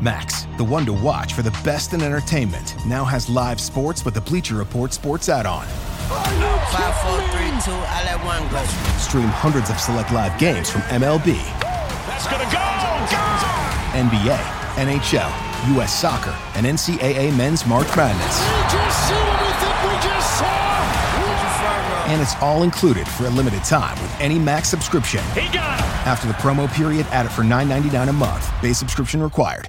Max, the one to watch for the best in entertainment, now has live sports with the Bleacher Report sports add-on. Five, four, three, two, I let one go. Stream hundreds of select live games from MLB. That's gonna go! Go! NBA, NHL, U.S. Soccer, and NCAA Men's March Madness. We just see what we think we just saw! And it's all included for a limited time with any Max subscription. He got! After the promo period, add it for $9.99 a month. Base subscription required.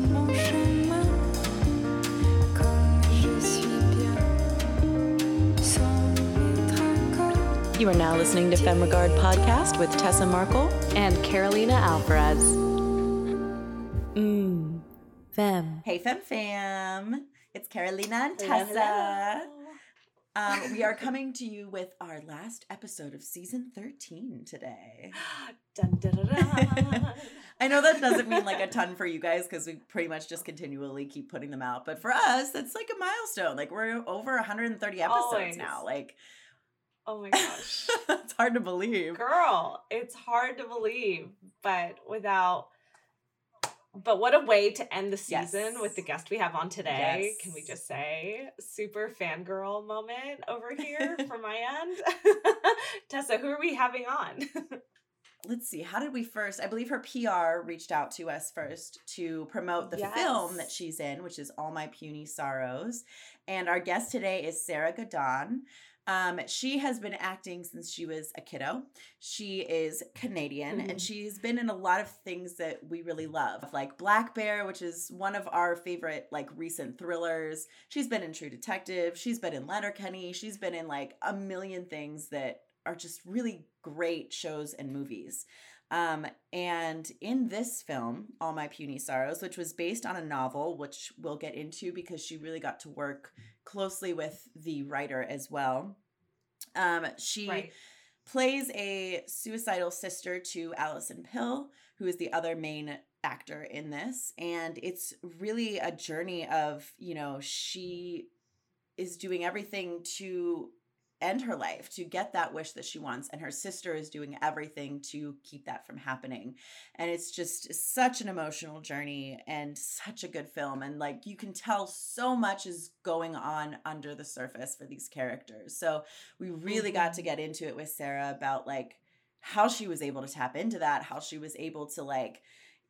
You are now listening to Femme Regard Podcast with Tessa Markle and Carolina Alvarez. Mmm, Femme. Hey, Fem Fam. It's Carolina and Tessa. Um, we are coming to you with our last episode of season 13 today. Dun, dun, dun, dun. I know that doesn't mean like a ton for you guys because we pretty much just continually keep putting them out. But for us, that's like a milestone. Like we're over 130 episodes Always. now. Like Oh my gosh. it's hard to believe. Girl, it's hard to believe, but without but what a way to end the season Yes. with the guest we have on today. Can we just say super fangirl moment over here from my end? Tessa, who are we having on? Let's see. How did we first? I believe her PR reached out to us first to promote the film that she's in, which is All My Puny Sorrows. And our guest today is Sarah Gadon. Um, she has been acting since she was a kiddo. She is Canadian Mhm. and she's been in a lot of things that we really love, like Black Bear, which is one of our favorite like recent thrillers. She's been in True Detective. She's been in Letterkenny. She's been in like a million things that are just really great shows and movies. Um, and in this film, All My Puny Sorrows, which was based on a novel, which we'll get into because she really got to work closely with the writer as well. Um, she right. plays a suicidal sister to Alison Pill, who is the other main actor in this. And it's really a journey of, you know, she is doing everything to end her life to get that wish that she wants and her sister is doing everything to keep that from happening. And it's just such an emotional journey and such a good film and like you can tell so much is going on under the surface for these characters. So we really got to mm-hmm. get into it with sarah about like how she was able to tap into that how she was able to like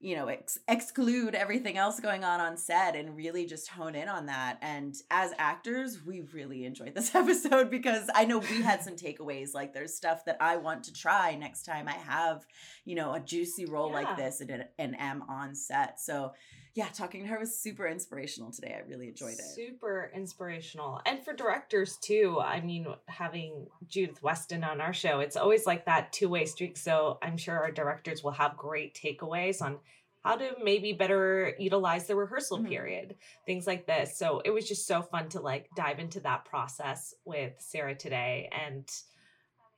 you know ex- exclude everything else going on on set and really just hone in on that and as actors we really enjoyed this episode because i know we had some takeaways like there's stuff that i want to try next time i have you know a juicy role Yeah. like this and, and am on set so yeah talking to her was super inspirational today i really enjoyed it Super inspirational. And for directors too. I mean, having Judith Weston on our show, it's always like that two-way streak. So I'm sure our directors will have great takeaways on how to maybe better utilize the rehearsal Mhm. period, things like this. So it was just so fun to like dive into that process with Sarah today. And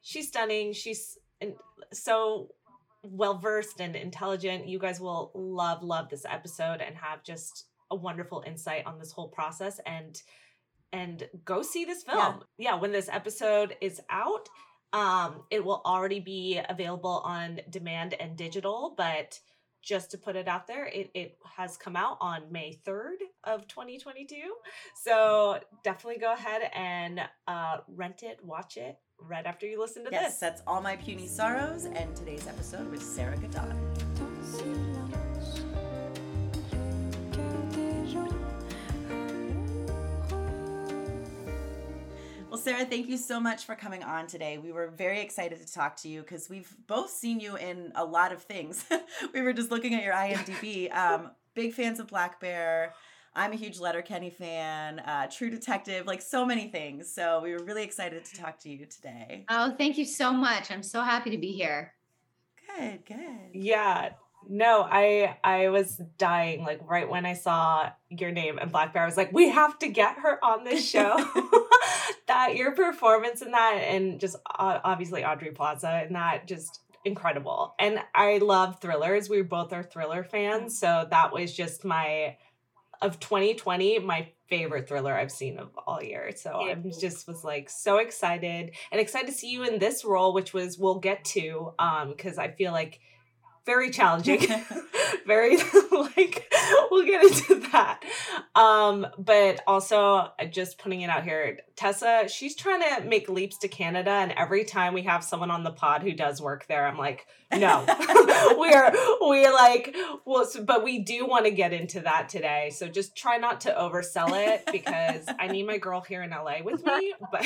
she's stunning. She's in- so well versed and intelligent. You guys will love, love this episode and have just a wonderful insight on this whole process and and go see this film. Yeah, when this episode is out, um, it will already be available on demand and digital, but just to put it out there, it, it has come out on May 3rd of 2022. So definitely go ahead and uh, rent it, watch it right after you listen to yes this. that's all my puny sorrows and today's episode with sarah gadon Dans silence, le cœur des gens amoureux. Well, Sarah, thank you so much for coming on today. We were very excited to talk to you because we've both seen you in a lot of things. we were just looking at your IMDb. Um, big fans of Black Bear. I'm a huge Letterkenny fan, uh, True Detective, like so many things. So we were really excited to talk to you today. Oh, thank you so much. I'm so happy to be here. Good, good. Yeah. No, I I was dying like right when I saw your name and Black Bear. I was like, we have to get her on this show. that your performance in that, and just uh, obviously Aubrey Plaza and that, just incredible. And I love thrillers. We both are thriller fans, so that was just my of 2020 my favorite thriller I've seen of all year. So I just was like so excited and excited to see you in this role, which was we'll get to um because I feel like very challenging. Very like we'll get into that. Um but also uh, just putting it out here tessa she's trying to make leaps to canada and every time we have someone on the pod who does work there i'm like no. We're we're like well so, but we do want to get into that today so just try not to oversell it because i need my girl here in la with me but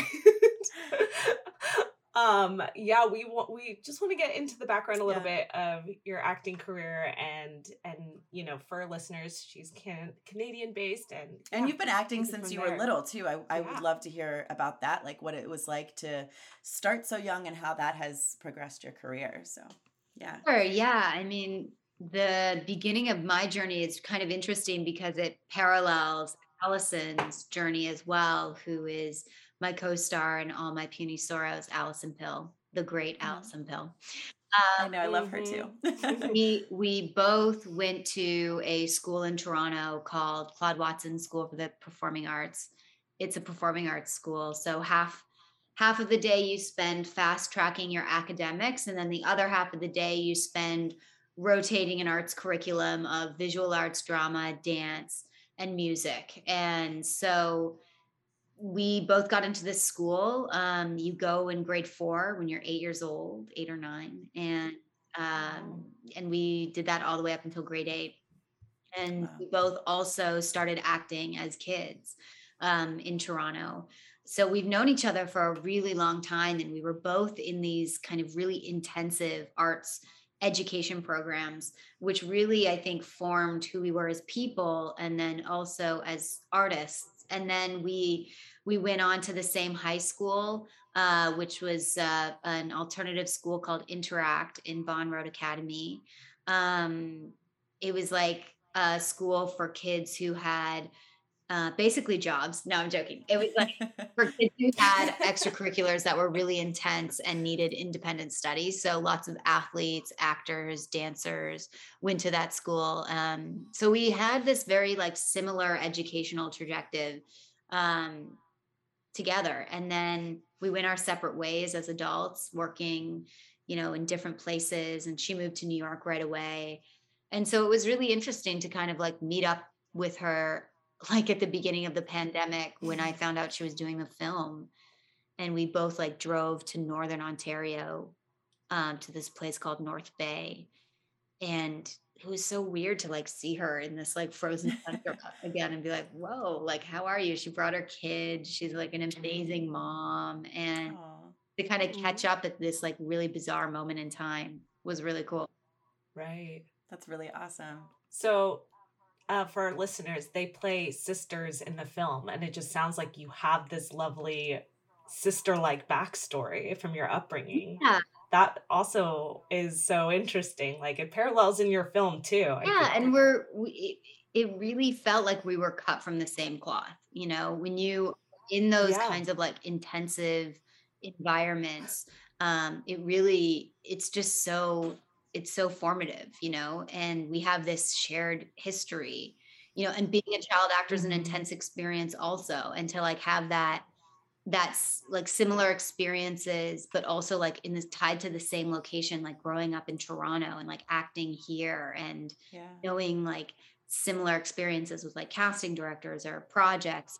um yeah we want we just want to get into the background a little Yeah. bit of your acting career and and you know for listeners she's can canadian based and And yeah, you've been acting since from you were little too. I, I Yeah. would love to hear about that, like what it was like to start so young and how that has progressed your career. So, yeah. Sure, yeah. I mean, the beginning of my journey is kind of interesting because it parallels Alison's journey as well, who is my co-star and All My Puny Sorrows, Alison Pill, the great Mhm. Alison Pill. I know, I love her too. we we both went to a school in Toronto called Claude Watson School for the Performing Arts. It's a performing arts school, so half half of the day you spend fast tracking your academics, and then the other half of the day you spend rotating an arts curriculum of visual arts, drama, dance, and music. And so we both got into this school. Um, you go in grade four when you're eight years old, eight or nine, and um, and we did that all the way up until grade eight. And Wow. we both also started acting as kids um, in Toronto. So we've known each other for a really long time, and we were both in these kind of really intensive arts education programs, which really I think formed who we were as people, and then also as artists. And then we we went on to the same high school, uh, which was uh, an alternative school called Interact in Bond Road Academy. Um, it was like a school for kids who had uh, basically jobs. No, I'm joking. It was like for kids who had extracurriculars that were really intense and needed independent study. So lots of athletes, actors, dancers went to that school. Um, so we had this very like similar educational trajectory um, together, and then we went our separate ways as adults, working, you know, in different places. And she moved to New York right away, and so it was really interesting to kind of like meet up with her like at the beginning of the pandemic when I mm-hmm. found out she was doing the film. And we both like drove to Northern Ontario um, to this place called North Bay. And it was so weird to like see her in this like frozen again and be like, whoa, like, how are you? She brought her kid. She's like an mm-hmm. amazing mom. And Aw. to kind of catch mm-hmm. up at this like really bizarre moment in time was really cool. right That's really awesome. so uh, for our listeners they play sisters in the film and it just sounds like you have this lovely sister like backstory from your upbringing Yeah. that also is so interesting like it parallels in your film too yeah and we're we, it, it really felt like we were cut from the same cloth you know when you in those Yeah. kinds of like intensive environments um it really it's just so it's so formative you know and we have this shared history you know and being a child actor is an Mhm. intense experience also and to like have that that's like similar experiences but also like in this tied to the same location like growing up in toronto and like acting here and Yeah. knowing like similar experiences with like casting directors or projects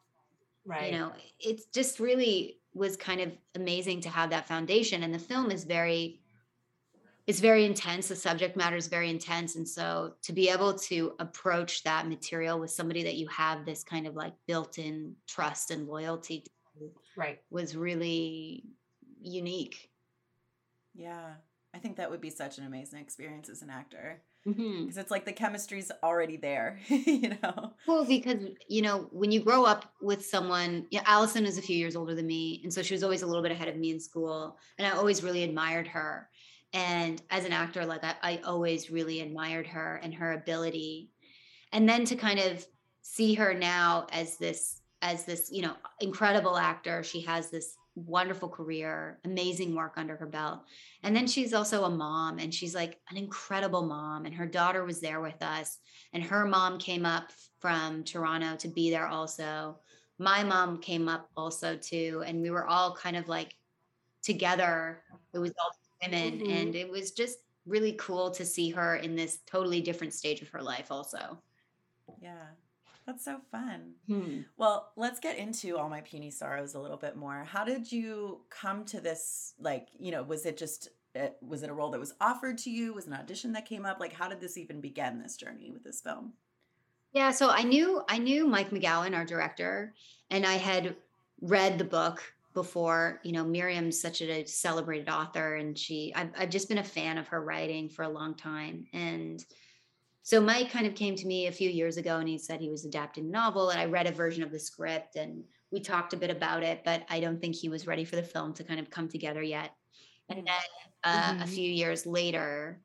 right you know it's just really was kind of amazing to have that foundation and the film is very it's very intense the subject matter is very intense and so to be able to approach that material with somebody that you have this kind of like built-in trust and loyalty to right was really unique Yeah. I think that would be such an amazing experience as an actor mm-hmm. because it's like the chemistry's already there, you know? Well, because you know, when you grow up with someone, yeah, Alison is a few years older than me, and so she was always a little bit ahead of me in school, and I always really admired her. And as an actor, like I, I always really admired her and her ability. And then to kind of see her now as this as this you know incredible actor she has this wonderful career amazing work under her belt. And then she's also a mom and she's like an incredible mom and her daughter was there with us and her mom came up from toronto to be there also. My mom came up also too and we were all kind of like together. It was all women Mhm. and it was just really cool to see her in this totally different stage of her life also Yeah. That's so fun. Hmm. Well, let's get into all my puny sorrows a little bit more. How did you come to this? Like, you know, was it just uh, was it a role that was offered to you? Was an audition that came up? Like, how did this even begin? This journey with this film? Yeah, so I knew I knew Mike McGowan, our director, and I had read the book before. You know, Miriam's such a celebrated author, and she I've, I've just been a fan of her writing for a long time. And so Mike kind of came to me a few years ago, and he said he was adapting a novel, and I read a version of the script, and we talked a bit about it, but I don't think he was ready for the film to kind of come together yet. And then uh, a Mhm. few years later,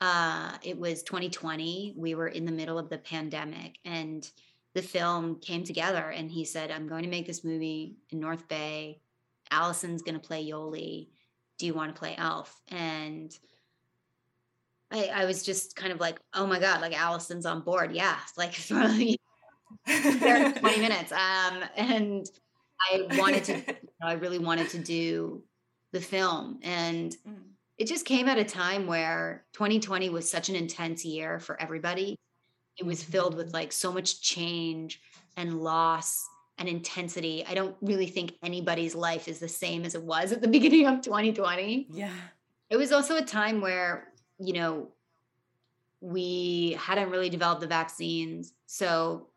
uh, it was 2020. We were in the middle of the pandemic, and the film came together. And he said, "I'm going to make this movie in North Bay. Alison's going to play Yoli. Do you want to play Elf?" And I, I was just kind of like, "Oh my god! Like Alison's on board. Yeah, like there in 20 minutes." Um, and I wanted to, you know, I really wanted to do the film, and Mm. it just came at a time where 2020 was such an intense year for everybody. It was filled with like so much change and loss and intensity. I don't really think anybody's life is the same as it was at the beginning of 2020. Yeah. It was also a time where, you know, we hadn't really developed the vaccines. So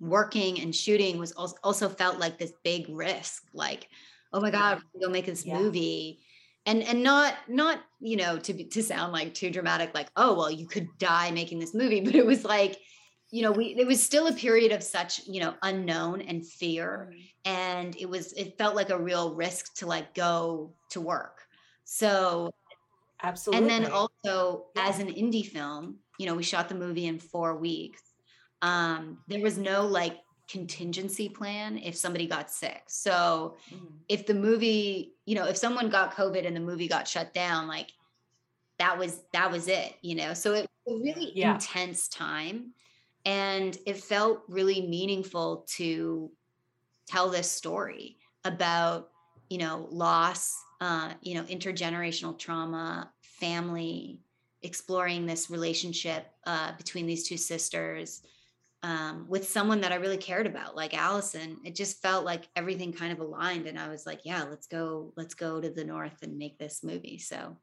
working and shooting was also, felt like this big risk like, oh my God, go make this Yeah. movie. And and not not, you know, to be, to sound like too dramatic, like, oh well, you could die making this movie, but it was like, you know, we it was still a period of such, you know, unknown and fear. And it was it felt like a real risk to like go to work. So Absolutely. and then also as an indie film you know we shot the movie in four weeks. Um there was no like contingency plan if somebody got sick. So Mhm. if the movie you know if someone got covid and the movie got shut down like that was that was it you know? So it was a really Yeah. intense time and it felt really meaningful to tell this story about you know loss uh you know intergenerational trauma family exploring this relationship uh between these two sisters um with someone that I really cared about like Alison. It just felt like everything kind of aligned and I was like yeah let's go let's go to the north and make this movie. So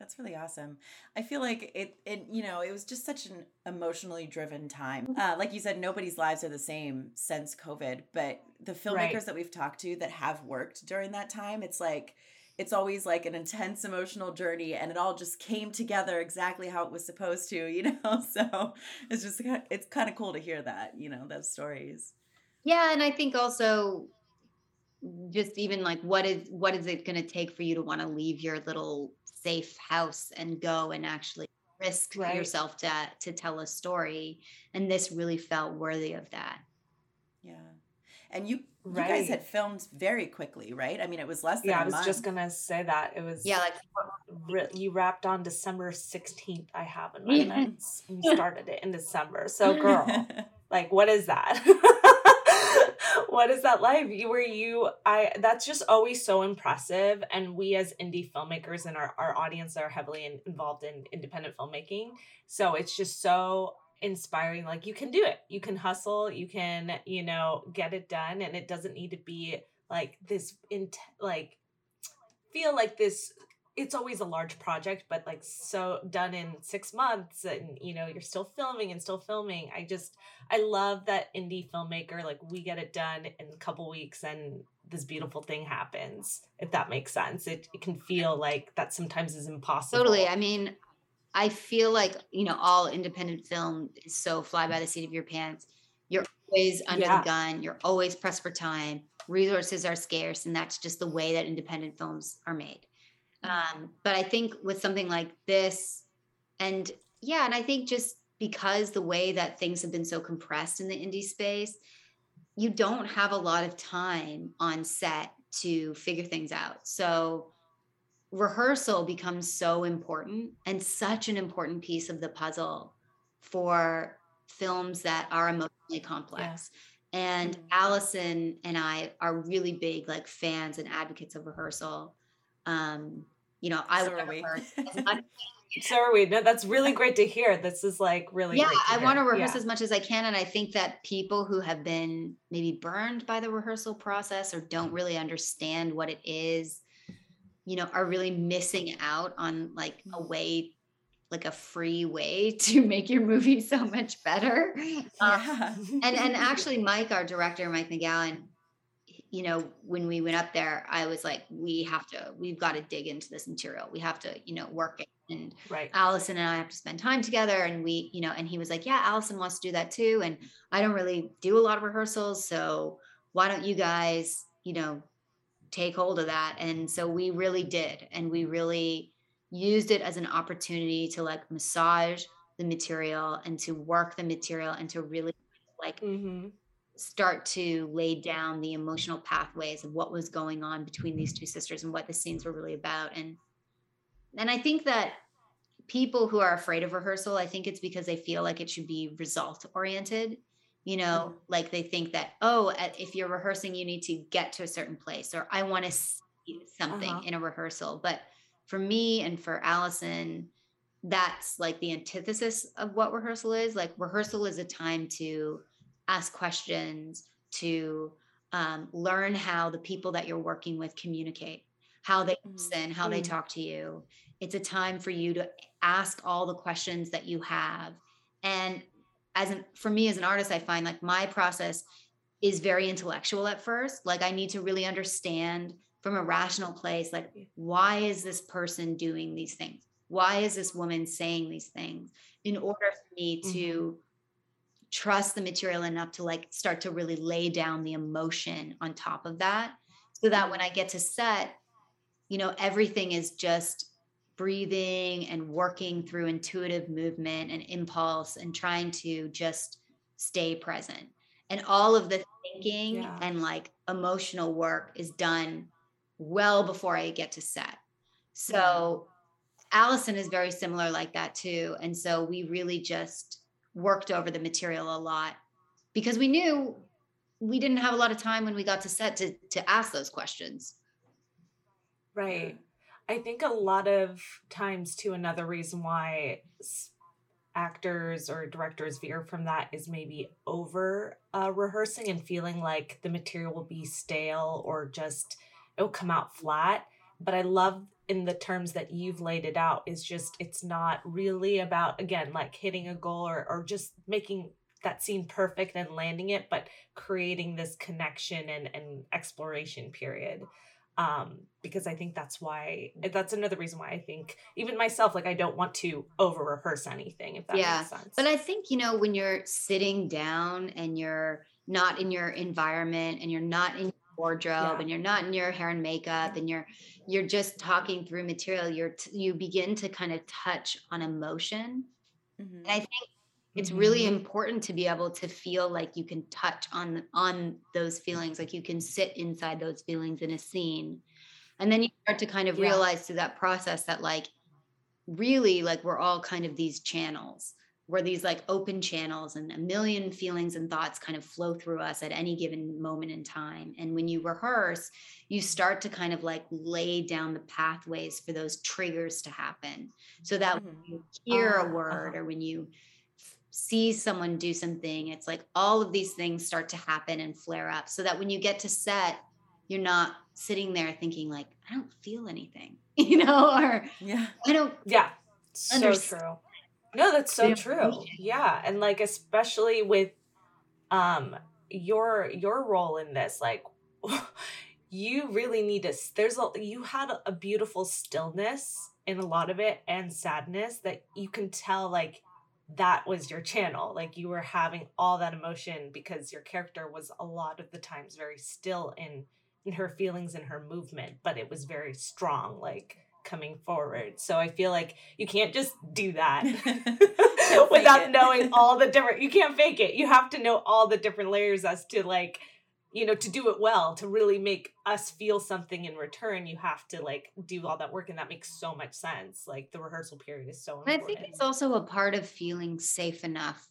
that's really awesome. I feel like it, it, you know, it was just such an emotionally driven time. Uh, like you said, nobody's lives are the same since COVID, but the filmmakers Right. that we've talked to that have worked during that time, it's like, it's always like an intense emotional journey and it all just came together exactly how it was supposed to, you know? So it's just, it's kind of cool to hear that, you know, those stories. Yeah, and I think also just even like what is what is it going to take for you to want to leave your little safe house and go and actually risk Right. yourself to to tell a story and this really felt worthy of that. Yeah. And you, you guys had filmed very quickly, right? I mean, it was less than yeah, a I was just gonna say that it was Yeah, like you wrapped on December sixteenth. I have in my Yeah. notes. You started it in December. So, girl, like, what is that? what is that like? You were you? I. That's just always so impressive. And we as indie filmmakers and our our audience are heavily in, involved in independent filmmaking. So it's just so inspiring like you can do it you can hustle you can you know get it done and it doesn't need to be like this in like feel like this it's always a large project but like so done in six months and you know you're still filming and still filming i just i love that indie filmmaker like we get it done in a couple weeks and this beautiful thing happens if that makes sense it, it can feel like that sometimes is impossible Totally. I mean, I feel like, you know, all independent film is so fly by the seat of your pants. You're always under Yeah. the gun, you're always pressed for time, resources are scarce, and that's just the way that independent films are made. Um, but I think with something like this, and yeah, and I think just because the way that things have been so compressed in the indie space, you don't have a lot of time on set to figure things out. So rehearsal becomes so important and such an important piece of the puzzle for films that are emotionally complex. And Mhm. Alison and I are really big like fans and advocates of rehearsal. Um, you know, I So want to rehearse as much So are we. No, that's really great to hear. This is like really yeah i want to hear. rehearse Yeah. as much as i can and i think that people who have been maybe burned by the rehearsal process or don't really understand what it is you know are really missing out on like a way like a free way to make your movie so much better Um, and and actually mike our director mike mcgowan you know when we went up there i was like we have to we've got to dig into this material we have to you know work it and Right. Alison and I have to spend time together. And we, you know, and he was like, Yeah, Alison wants to do that too. And I don't really do a lot of rehearsals. So why don't you guys, you know, take hold of that? And so we really did. And we really used it as an opportunity to like massage the material and to work the material and to really like hmm start to lay down the emotional pathways of what was going on between these two sisters and what the scenes were really about. And and i think that people who are afraid of rehearsal i think it's because they feel like it should be result oriented you know like they think that oh if you're rehearsing you need to get to a certain place or i want to see something Uh-huh. in a rehearsal. But for me and for alison that's like the antithesis of what rehearsal is. Like rehearsal is a time to ask questions to um, learn how the people that you're working with communicate how they Mhm. listen how they Mm. talk to you. It's a time for you to ask all the questions that you have. And as an for me as an artist i find like my process is very intellectual at first. Like i need to really understand from a rational place like why is this person doing these things? Why is this woman saying these things? In order for me to trust the material enough to like start to really lay down the emotion on top of that so that when i get to set you know everything is just breathing and working through intuitive movement and impulse and trying to just stay present. And all of the thinking Yeah. and like emotional work is done well before i get to set. So alison is very similar like that too and so we really just worked over the material a lot because we knew we didn't have a lot of time when we got to set to to ask those questions Right. I think a lot of times, too, another reason why actors or directors veer from that is maybe over uh, rehearsing and feeling like the material will be stale or just it'll come out flat. But I love in the terms that you've laid it out is just it's not really about again like hitting a goal or or just making that scene perfect and landing it, but creating this connection and, and exploration period. Um because i think that's why that's another reason why i think even myself like i don't want to over rehearse anything if that Yeah, makes sense. But I think, you know, when you're sitting down and you're not in your environment and you're not in your wardrobe Yeah. and you're not in your hair and makeup and you're you're just talking through material, you're t- you begin to kind of touch on emotion. Mhm. And I think it's really Mhm. important to be able to feel like you can touch on on those feelings, like you can sit inside those feelings in a scene. And then you start to kind of Yeah. realize through that process that like really like we're all kind of these channels we're these like open channels and a million feelings and thoughts kind of flow through us at any given moment in time and when you rehearse you start to kind of like lay down the pathways for those triggers to happen so that when Mhm. you hear Ah, a word uh-huh. or when you see someone do something it's like all of these things start to happen and flare up so that when you get to set you're not sitting there thinking like i don't feel anything you know or Yeah. i don't yeah so Understand. true no that's so true. yeah and like especially with um your your role in this like you really need to there's a you had a, a beautiful stillness in a lot of it and sadness that you can tell like that was your channel. Like you were having all that emotion because your character was a lot of the times very still in in her feelings and her movement but it was very strong like coming forward. So I feel like you can't just do that without knowing all the different you can't fake it. You have to know all the different layers as to like you know to do it well to really make us feel something in return you have to like do all that work and that makes so much sense like the rehearsal period is so And I think it's also a part of feeling safe enough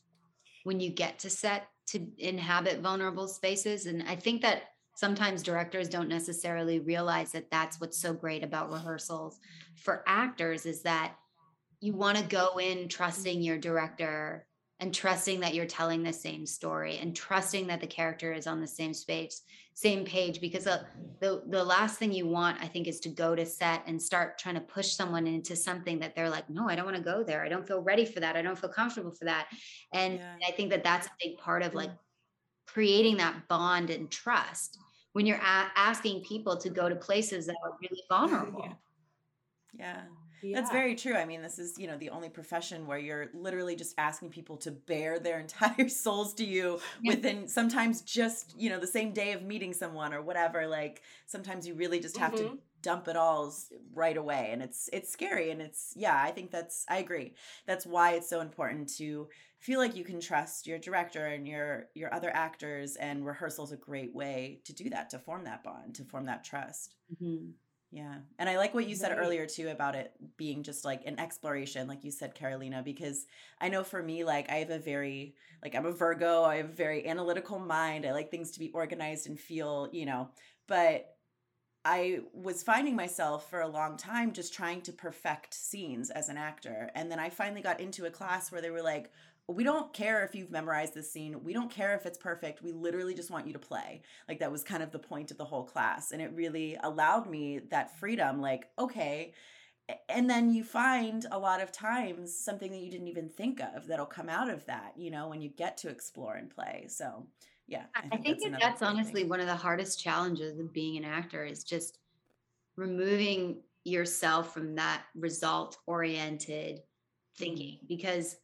when you get to set to inhabit vulnerable spaces. And I think that sometimes directors don't necessarily realize that that's what's so great about rehearsals for actors is that you want to go in trusting your director and trusting that you're telling the same story and trusting that the character is on the same space same page because uh, the the last thing you want i think is to go to set and start trying to push someone into something that they're like no i don't want to go there. I don't feel ready for that. I don't feel comfortable for that. And Yeah. i think that that's a big part of like creating that bond and trust when you're a- asking people to go to places that are really vulnerable Yeah. That's Yeah. very true. I mean, this is, you know, the only profession where you're literally just asking people to bear their entire souls to you Yeah. within sometimes just, you know, the same day of meeting someone or whatever. Like sometimes you really just have to Mhm. dump it all right away and it's it's scary and it's yeah, I think that's I agree. That's why it's so important to feel like you can trust your director and your your other actors and rehearsal's a great way to do that, to form that bond, to form that trust. Mhm. Yeah. And I like what you said Right. earlier too about it being just like an exploration, like you said, Carolina, because I know for me, like I have a very, like I'm a Virgo, I have a very analytical mind. I like things to be organized and feel, you know, but I was finding myself for a long time just trying to perfect scenes as an actor. And then I finally got into a class where they were like, we don't care if you've memorized this scene. We don't care if it's perfect. We literally just want you to play. Like that was kind of the point of the whole class. And it really allowed me that freedom like, okay. And then you find a lot of times something that you didn't even think of that'll come out of that, you know, when you get to explore and play. So, yeah. I think that another that's thing. honestly one of the hardest challenges of being an actor is just removing yourself from that result oriented thinking mm-hmm. because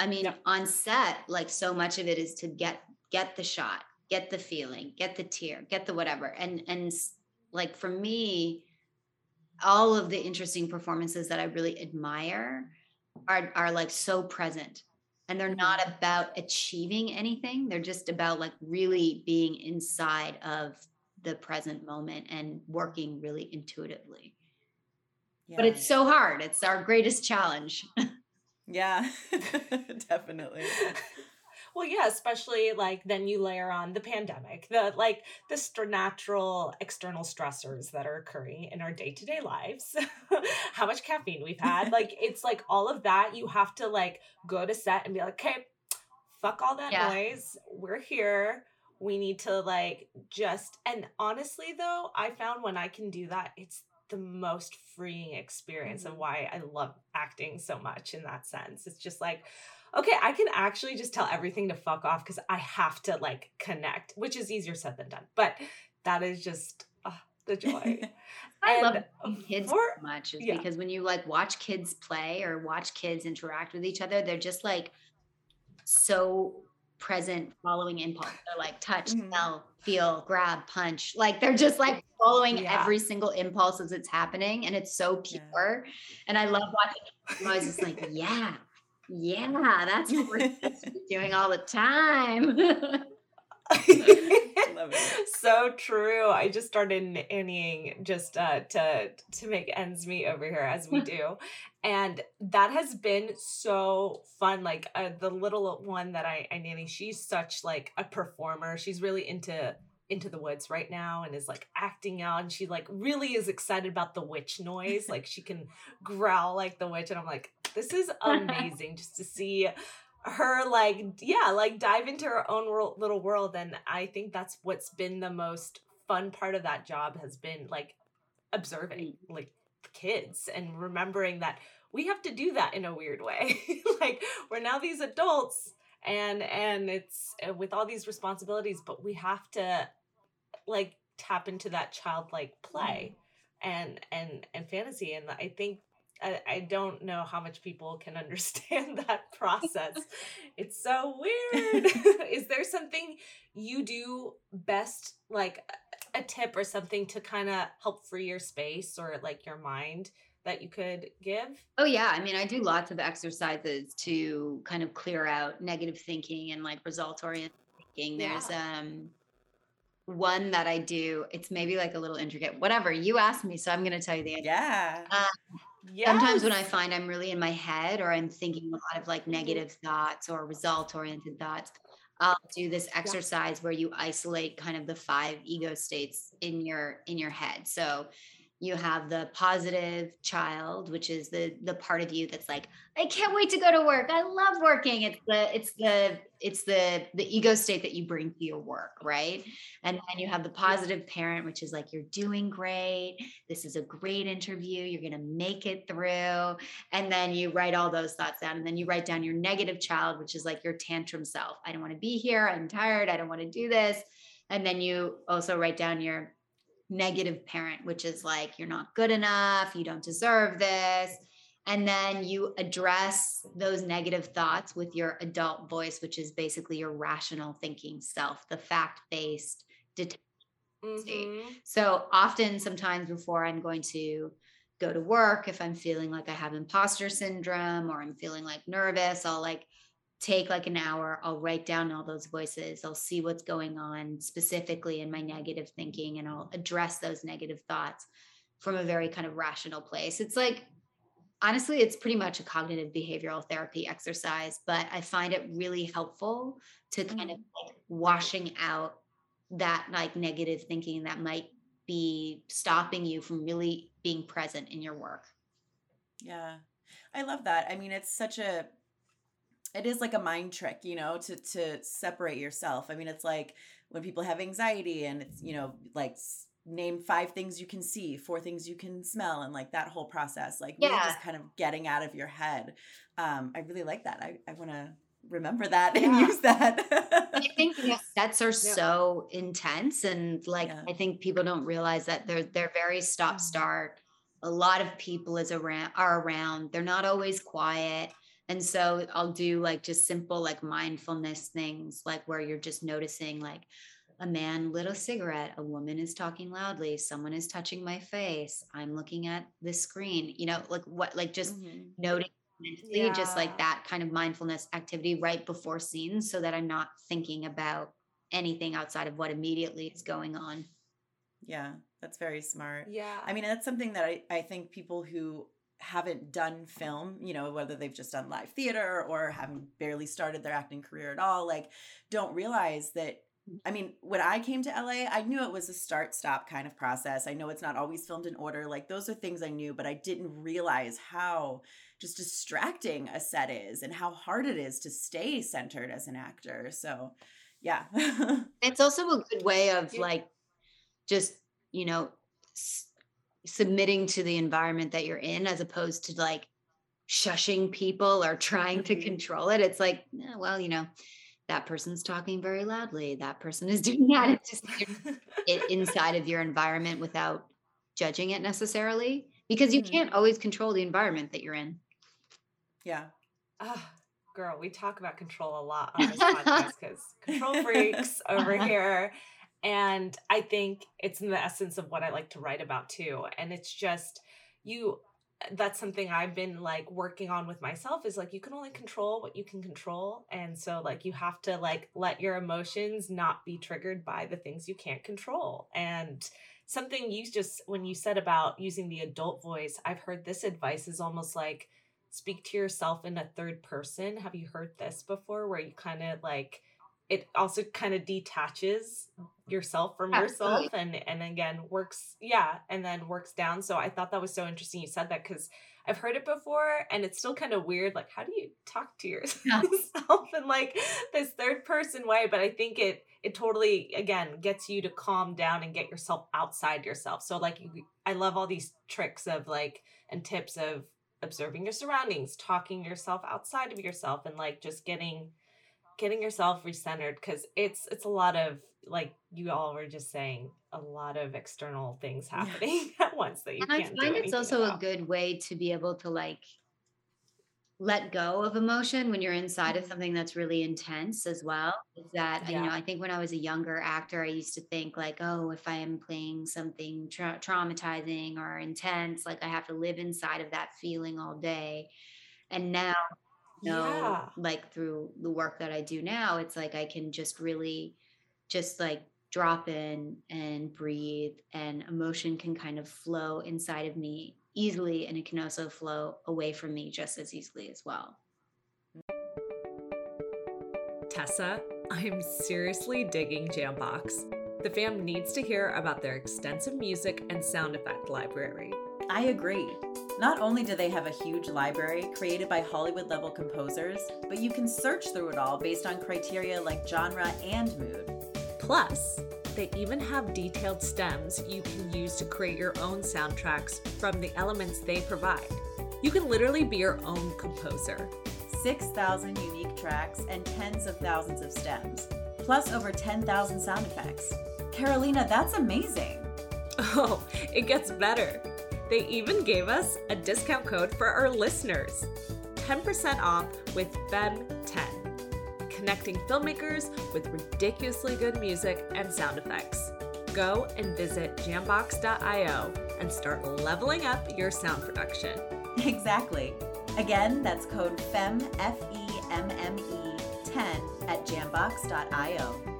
I mean Yeah. on set like so much of it is to get get the shot, get the feeling, get the tear, get the whatever. And and like for me all of the interesting performances that I really admire are are like so present. And they're not mm-hmm. about achieving anything. They're just about like really being inside of the present moment and working really intuitively. But it's so hard. It's our greatest challenge Yeah, definitely. Well, yeah, especially like then you layer on the pandemic, the like the st- natural external stressors that are occurring in our day to day lives, how much caffeine we've had. Like, it's like all of that. You have to like go to set and be like, okay, fuck all that Yeah. noise. We're here. We need to like just, and honestly, though, I found when I can do that, it's the most freeing experience and why I love acting so much in that sense. It's just like, okay, I can actually just tell everything to fuck off because I have to like connect, which is easier said than done. But that is just uh, the joy. i love And watching kids for- so much is yeah. because when you like watch kids play or watch kids interact with each other they're just like so present following impulse they're like touch Mhm. smell feel grab punch like they're just like following Yeah. every single impulse as it's happening and it's so Yeah. pure and i love watching it. i was just like yeah yeah that's what we're supposed to be doing all the time Love it. so true. I just started nannying just uh, to to make ends meet over here as we do, and that has been so fun. Like uh, the little one that I, I nanny, she's such like a performer. She's really into into the woods right now and is like acting out and she like really is excited about the witch noise like she can growl like the witch and i'm like this is amazing just to see her like yeah like dive into her own world, little world and i think that's what's been the most fun part of that job has been like observing like kids and remembering that we have to do that in a weird way. Like we're now these adults and and it's uh, with all these responsibilities but we have to like tap into that childlike play and and and fantasy and i think I, I don't know how much people can understand that process. it's so weird. Is there something you do best, like a- tip or something to kind of help free your space or like your mind that you could give? Oh yeah, I mean, I do lots of exercises to kind of clear out negative thinking and like result oriented thinking. There's um one that I do. It's maybe like a little intricate. Whatever you asked me, so I'm going to tell you the answer. Yeah. Um, Sometimes when I find I'm really in my head or I'm thinking a lot of like mm-hmm. negative thoughts or result oriented thoughts, I'll do this exercise where you isolate kind of the five ego states in your in your head. So you have the positive child which is the the part of you that's like i can't wait to go to work. I love working. It's the it's the it's the the ego state that you bring to your work right? And then you have the positive parent which is like you're doing great. This is a great interview. You're going to make it through. And then you write all those thoughts down and then you write down your negative child which is like your tantrum self. I don't want to be here. I'm tired. I don't want to do this. And then you also write down your negative parent, which is like, you're not good enough, you don't deserve this. And then you address those negative thoughts with your adult voice, which is basically your rational thinking self, the fact based mm-hmm. So often, sometimes before I'm going to go to work, if I'm feeling like I have imposter syndrome or I'm feeling like nervous, I'll like take like an hour i'll write down all those voices i'll see what's going on specifically in my negative thinking and i'll address those negative thoughts from a very kind of rational place. It's like honestly it's pretty much a cognitive behavioral therapy exercise but i find it really helpful to kind of mm-hmm. like washing out that like negative thinking that might be stopping you from really being present in your work. Yeah. I love that. I mean it's such a it is like a mind trick, you know, to to separate yourself. I mean, it's like when people have anxiety and it's, you know, like name five things you can see, four things you can smell, and like that whole process, like really just kind of getting out of your head. Um, I really like that. I, I want to remember that and use that. I think sets are yeah. so intense, and like yeah. I think people don't realize that they're they're very stop start. A lot of people is around are around. They're not always quiet and so I'll do like just simple like mindfulness things, like where you're just noticing like a man lit a cigarette, a woman is talking loudly, someone is touching my face, I'm looking at the screen, you know, like what, like just mm-hmm. noting mentally, yeah. just like that kind of mindfulness activity right before scenes so that I'm not thinking about anything outside of what immediately is going on. Yeah, that's very smart. Yeah. I mean, that's something that I, I think people who haven't done film, you know, whether they've just done live theater or haven't barely started their acting career at all, like don't realize that I mean, when I came to LA, I knew it was a start stop kind of process. I know it's not always filmed in order. Like those are things I knew, but I didn't realize how just distracting a set is and how hard it is to stay centered as an actor. So, yeah. it's also a good way of like just, you know, submitting to the environment that you're in as opposed to like shushing people or trying to mm-hmm. control it it's like eh, well you know that person's talking very loudly. That person is doing that. It's just it inside of your environment without judging it necessarily because you mm-hmm. can't always control the environment that you're in. Yeah. Oh, girl we talk about control a lot on this podcast because control freaks over here and I think it's in the essence of what I like to write about too. And it's just you that's something I've been like working on with myself is like you can only control what you can control. And so like you have to like let your emotions not be triggered by the things you can't control. And something you just when you said about using the adult voice, I've heard this advice is almost like speak to yourself in a third person. Have you heard this before where you kind of like it also kind of detaches mm-hmm. yourself from Absolutely. yourself and and again works yeah and then works down so i thought that was so interesting you said that because i've heard it before and it's still kind of weird like how do you talk to yourself yeah. in like this third person way but i think it it totally again gets you to calm down and get yourself outside yourself so like you, i love all these tricks of like and tips of observing your surroundings talking yourself outside of yourself and like just getting getting yourself recentered because it's it's a lot of like you all were just saying a lot of external things happening at once that you and can't I find it's also about. a good way to be able to like let go of emotion when you're inside of mm-hmm. something that's really intense as well is that you know i think when i was a younger actor i used to think like oh if i am playing something tra- traumatizing or intense like i have to live inside of that feeling all day. And now know Yeah. like through the work that i do now it's like i can just really just like drop in and breathe and emotion can kind of flow inside of me easily and it can also flow away from me just as easily as well Tessa, I'm seriously digging Jambox. The fam needs to hear about their extensive music and sound effect library. I agree. Not only do they have a huge library created by Hollywood level composers, but you can search through it all based on criteria like genre and mood. Plus, they even have detailed stems you can use to create your own soundtracks from the elements they provide. You can literally be your own composer. 6,000 unique tracks and tens of thousands of stems, plus over 10,000 sound effects. Carolina, that's amazing. Oh, it gets better. They even gave us a discount code for our listeners 10% off with FEM10, connecting filmmakers with ridiculously good music and sound effects. Go and visit jambox.io and start leveling up your sound production. Exactly. Again, that's code FEM, F E M M E 10 at jambox.io.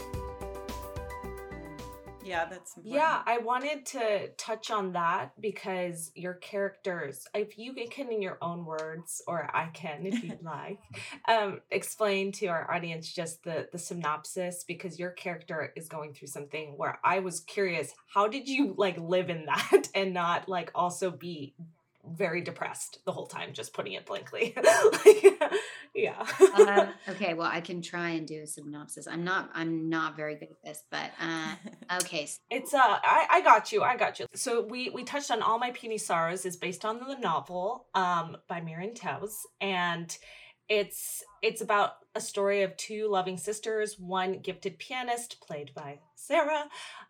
Yeah, that's important. Yeah, I wanted to touch on that because your characters, if you can in your own words, or I can if you'd like, um, explain to our audience just the the synopsis because your character is going through something where I was curious, how did you like live in that and not like also be very depressed the whole time, just putting it blankly. like, yeah. uh, okay well i can try and do a synopsis i'm not i'm not very good at this but uh okay It's uh I, I got you, I got you. So we we touched on All My Puny Sorrows is based on the novel um by Miriam Toews and it's it's about a story of two loving sisters, one gifted pianist played by Sarah,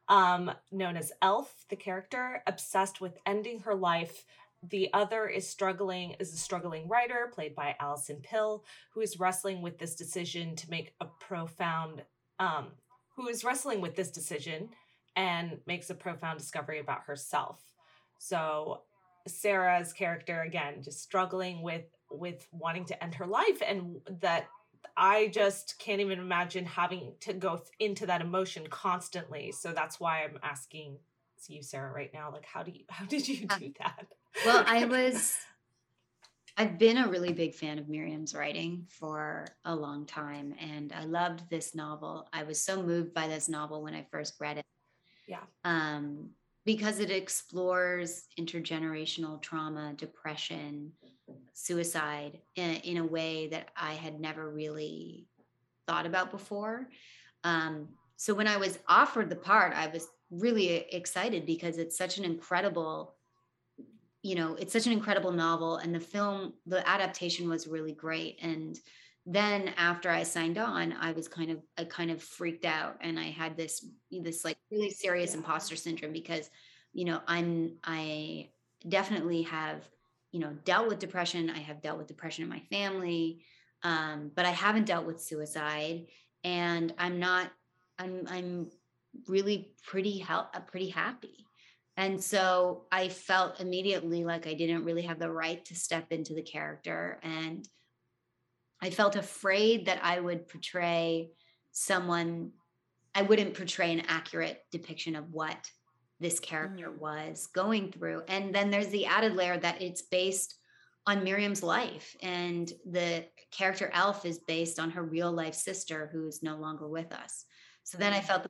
um known as Elf, the character, obsessed with ending her life. The other is struggling is a struggling writer played by Alison Pill who is wrestling with this decision to make a profound um who is wrestling with this decision and makes a profound discovery about herself. So Sarah's character again just struggling with with wanting to end her life and that I just can't even imagine having to go into that emotion constantly. So that's why I'm asking you Sarah right now like how do you how did you do that? Well i was i've been a really big fan of miriam's writing for a long time and i loved this novel i was so moved by this novel when i first read it Yeah. um, because it explores intergenerational trauma, depression, suicide in, in a way that I had never really thought about before. Um, so when I was offered the part, I was really excited because it's such an incredible, you know, it's such an incredible novel, and the film, the adaptation was really great. And then after I signed on, I was kind of I kind of freaked out and I had this this like really serious imposter syndrome because you know I'm I definitely have you know dealt with depression. I have dealt with depression in my family, um, but I haven't dealt with suicide, and I'm not I'm I'm really pretty hel- uh, pretty happy. And so I felt immediately like I didn't really have the right to step into the character and I felt afraid that I would portray someone, I wouldn't portray an accurate depiction of what this character mm. was going through. And then there's the added layer that it's based on Miriam's life. And the character Elf is based on her real life sister who's no longer with us. So then I mm. felt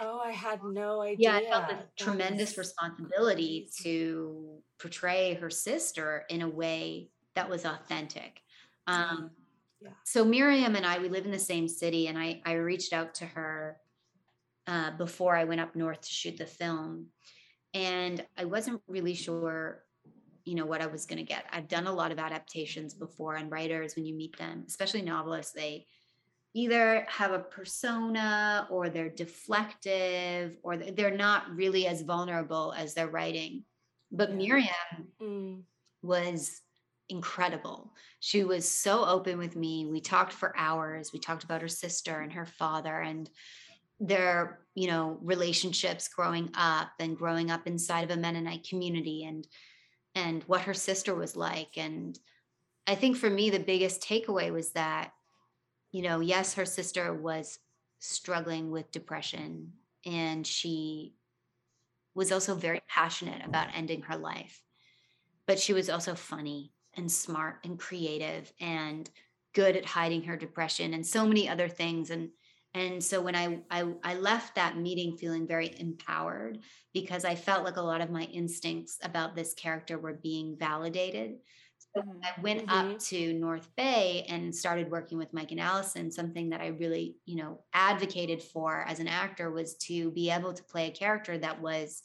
Oh, I had no idea. yeah, I felt this That tremendous is responsibility to portray her sister in a way that was authentic. Um, Yeah. So Miriam and I, we live in the same city, and I I reached out to her uh, before I went up north to shoot the film, and I wasn't really sure, you know, what I was going to get. I've done a lot of adaptations before, and writers, when you meet them, especially novelists, they either have a persona or they're deflective or they're not really as vulnerable as they're writing. But Miriam Mm. was incredible. She was so open with me. We talked for hours. We talked about her sister and her father and their, you know, relationships growing up and growing up inside of a Mennonite community and and what her sister was like and I think for me the biggest takeaway was that you know, yes, her sister was struggling with depression and she was also very passionate about ending her life. But she was also funny and smart and creative and good at hiding her depression and so many other things and and so when I, I i left that meeting feeling very empowered because i felt like a lot of my instincts about this character were being validated so when i went Mhm. up to north bay and started working with mike and alison something that i really you know advocated for as an actor was to be able to play a character that was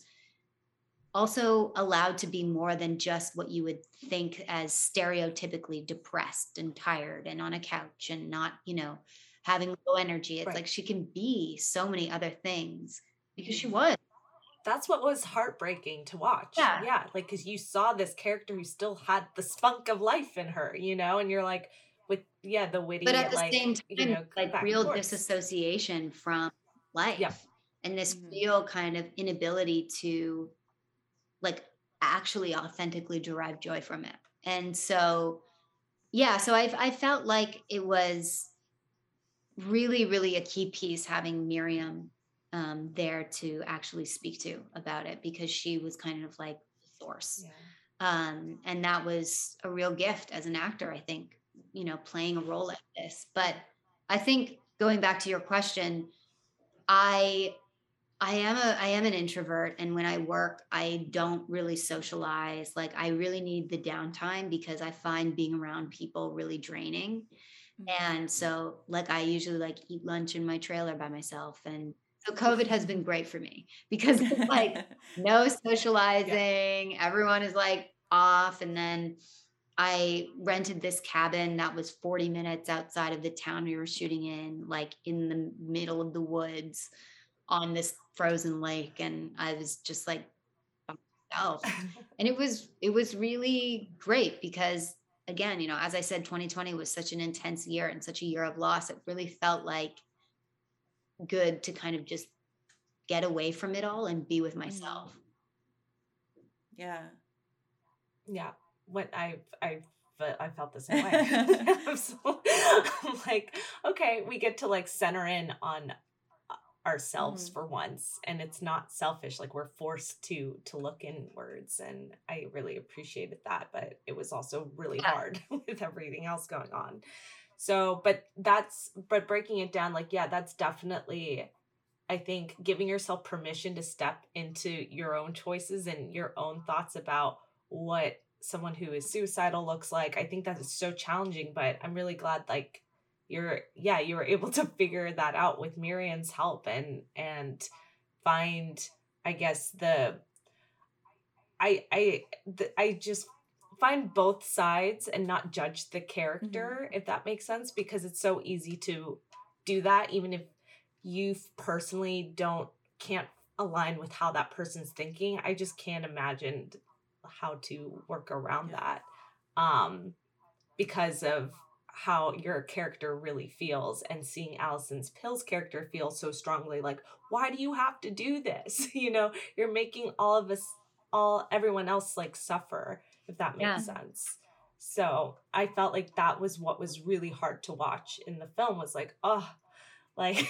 also allowed to be more than just what you would think as stereotypically depressed and tired and on a couch and not, you know, having low energy. It's Right. like she can be so many other things because she was. That's what was heartbreaking to watch. Yeah. Yeah. Like, cause you saw this character who still had the spunk of life in her, you know, and you're like, with, yeah, the witty, But at the like, same time, you know, like real disassociation from life Yep. and this Mhm. real kind of inability to like actually authentically derive joy from it. And so, yeah, so I've I felt like it was really, really a key piece having Miriam um, there to actually speak to about it because she was kind of like the source. Yeah. Um, and that was a real gift as an actor, I think, you know, playing a role like this. But I think going back to your question, I I am a I am an introvert and when I work I don't really socialize like I really need the downtime because I find being around people really draining and so like I usually like eat lunch in my trailer by myself and so COVID has been great for me because it's like no socializing everyone is like off and then I rented this cabin that was 40 minutes outside of the town we were shooting in, like in the middle of the woods on this frozen lake. And I was just like myself. And it was it was really great because again, you know, as I said, 2020 was such an intense year and such a year of loss. It really felt like good to kind of just get away from it all and be with myself. yeah. Yeah. When I've, I've, but I felt the same way. So, I'm like, okay, we get to like center in on uh, ourselves Mhm. for once and it's not selfish like we're forced to to look inwards and i really appreciated that but it was also really Yeah. hard with everything else going on so but that's but breaking it down like yeah that's definitely i think giving yourself permission to step into your own choices and your own thoughts about what someone who is suicidal looks like i think that is so challenging but i'm really glad like you're yeah you were able to figure that out with miriam's help and and find i guess the i i the, i just find both sides and not judge the character if that makes sense because it's so easy to do that even if you personally don't can't align with how that person's thinking. I just can't imagine how to work around Yeah. that um because of how your character really feels and seeing Alison's Pill's character feel so strongly like why do you have to do this? You know you're making all of us all everyone else like suffer if that makes Yeah. sense. So I felt like that was what was really hard to watch in the film was like oh like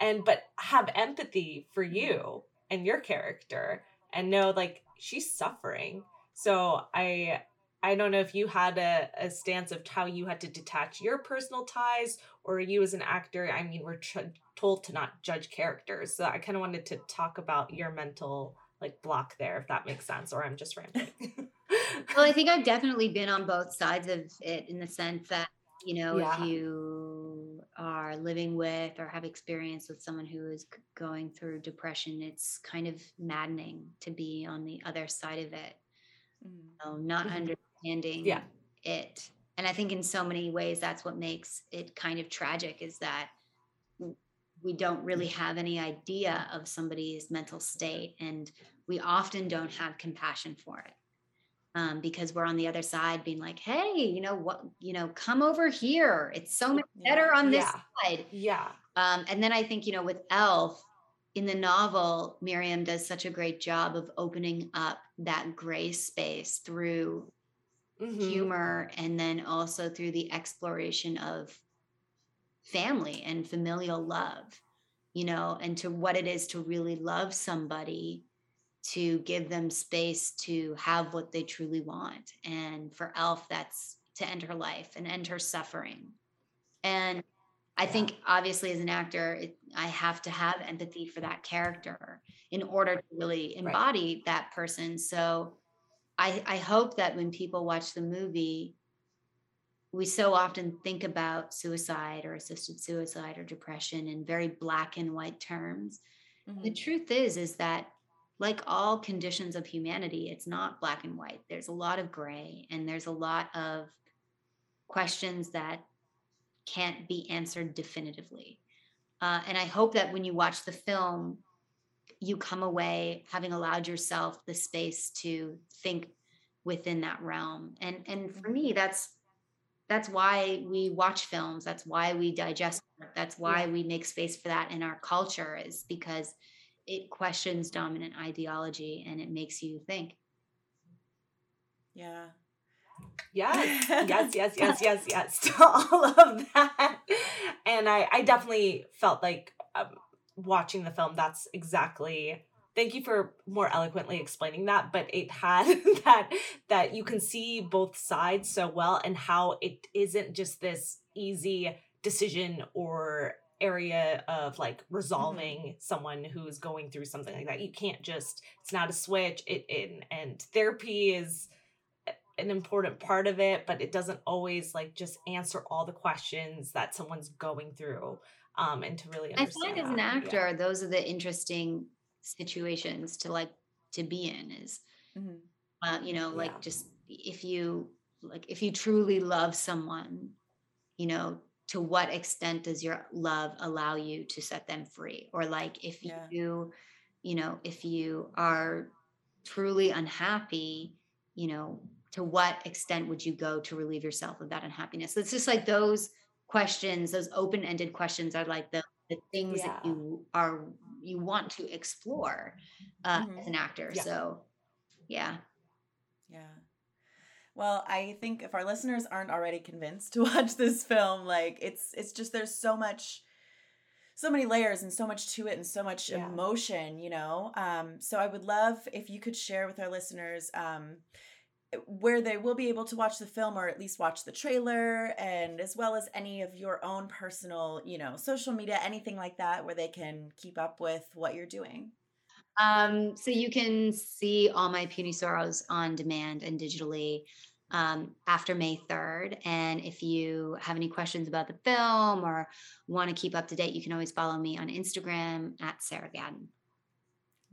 and but have empathy for you and your character and know like she's suffering. So i i don't know if you had a, a stance of how you had to detach your personal ties or you as an actor i mean we're told to not judge characters. So i kind of wanted to talk about your mental like block there if that makes sense or i'm just rambling well i think i've definitely been on both sides of it in the sense that you know Yeah. if you are living with or have experience with someone who is going through depression it's kind of maddening to be on the other side of it you know, not Mhm. understanding Yeah. it and i think in so many ways that's what makes it kind of tragic is that we don't really have any idea of somebody's mental state and we often don't have compassion for it um, because we're on the other side being like, hey, you know what, you know, come over here. It's so much better on this Yeah. side. Yeah. Um, and then I think, you know, with Elf in the novel, Miriam does such a great job of opening up that gray space through Mhm. humor and then also through the exploration of family and familial love, you know, and to what it is to really love somebody, to give them space to have what they truly want. And for Elf, that's to end her life and end her suffering. And I think obviously as an actor, it, I have to have empathy for that character in order to really embody that person. So I, I hope that when people watch the movie, we so often think about suicide or assisted suicide or depression in very black and white terms. The mm-hmm. truth is, is that like all conditions of humanity, it's not black and white. There's a lot of gray and there's a lot of questions that can't be answered definitively. Uh, and I hope that when you watch the film, you come away having allowed yourself the space to think within that realm. And and for me, that's that's why we watch films. That's why we digest. That's why we make space for that in our culture is because it questions dominant ideology and it makes you think. Yeah. Yes, yes, yes, yes, yes, yes to all of that. And I, I definitely felt like um, watching the film, that's exactly. Thank you for more eloquently explaining that, but it had that that you can see both sides so well and how it isn't just this easy decision or area of like resolving someone who's going through something like that. You can't just it's not a switch. It, it and therapy is an important part of it, but it doesn't always like just answer all the questions that someone's going through. Um, and to really understand. I understand. find as an that, yeah. actor, those are the interesting situations to like to be in is Mhm. uh, you know, like Yeah. just if you like if you truly love someone, you know, to what extent does your love allow you to set them free? Or like if Yeah. you, you know, if you are truly unhappy, you know, to what extent would you go to relieve yourself of that unhappiness? so It's just like those questions, those open-ended questions are like the, the things that you are you want to explore uh, Mhm. as an actor. Yeah. So yeah. Yeah. Well, I think if our listeners aren't already convinced to watch this film, like it's it's just there's so much so many layers and so much to it and so much Yeah. emotion, you know. Um so I would love if you could share with our listeners um where they will be able to watch the film or at least watch the trailer and as well as any of your own personal, you know, social media, anything like that where they can keep up with what you're doing. Um, so you can see all my Puny Sorrows on demand and digitally um, after May 3rd. And if you have any questions about the film or want to keep up to date, you can always follow me on Instagram at Sarah Gadon.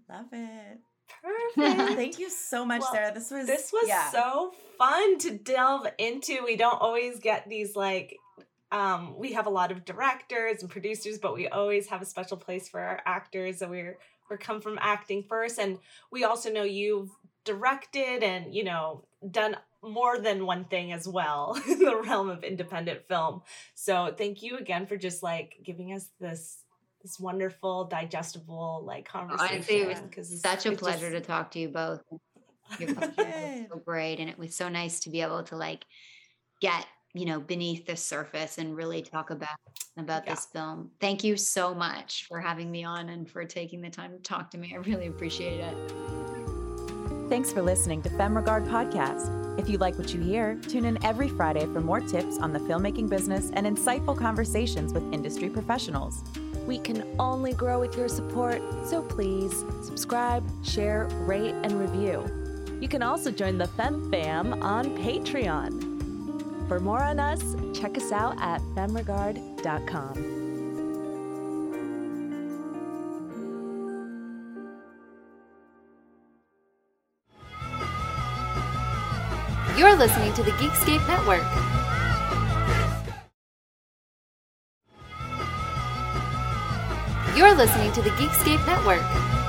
Love it. Perfect. Thank you so much, Well, Sarah. This was this was yeah. so fun to delve into. We don't always get these like um we have a lot of directors and producers, but we always have a special place for our actors. So we're we're come from acting first. And we also know you've directed and, you know, done more than one thing as well in the realm of independent film. So thank you again for just like giving us this this wonderful, digestible like oh, conversation. Honestly, it was it's- such a pleasure just- to talk to you both. So great. And it was so nice to be able to like get, you know, beneath the surface and really talk about about Yeah. this film. Thank you so much for having me on and for taking the time to talk to me. I really appreciate it. Thanks for listening to Femme Regard Podcast. If you like what you hear, tune in every Friday for more tips on the filmmaking business and insightful conversations with industry professionals. We can only grow with your support, so please subscribe, share, rate, and review. You can also join the Fem Fam on Patreon. For more on us, check us out at femregard.com. You're listening to the Geekscape Network. You're listening to the Geekscape Network.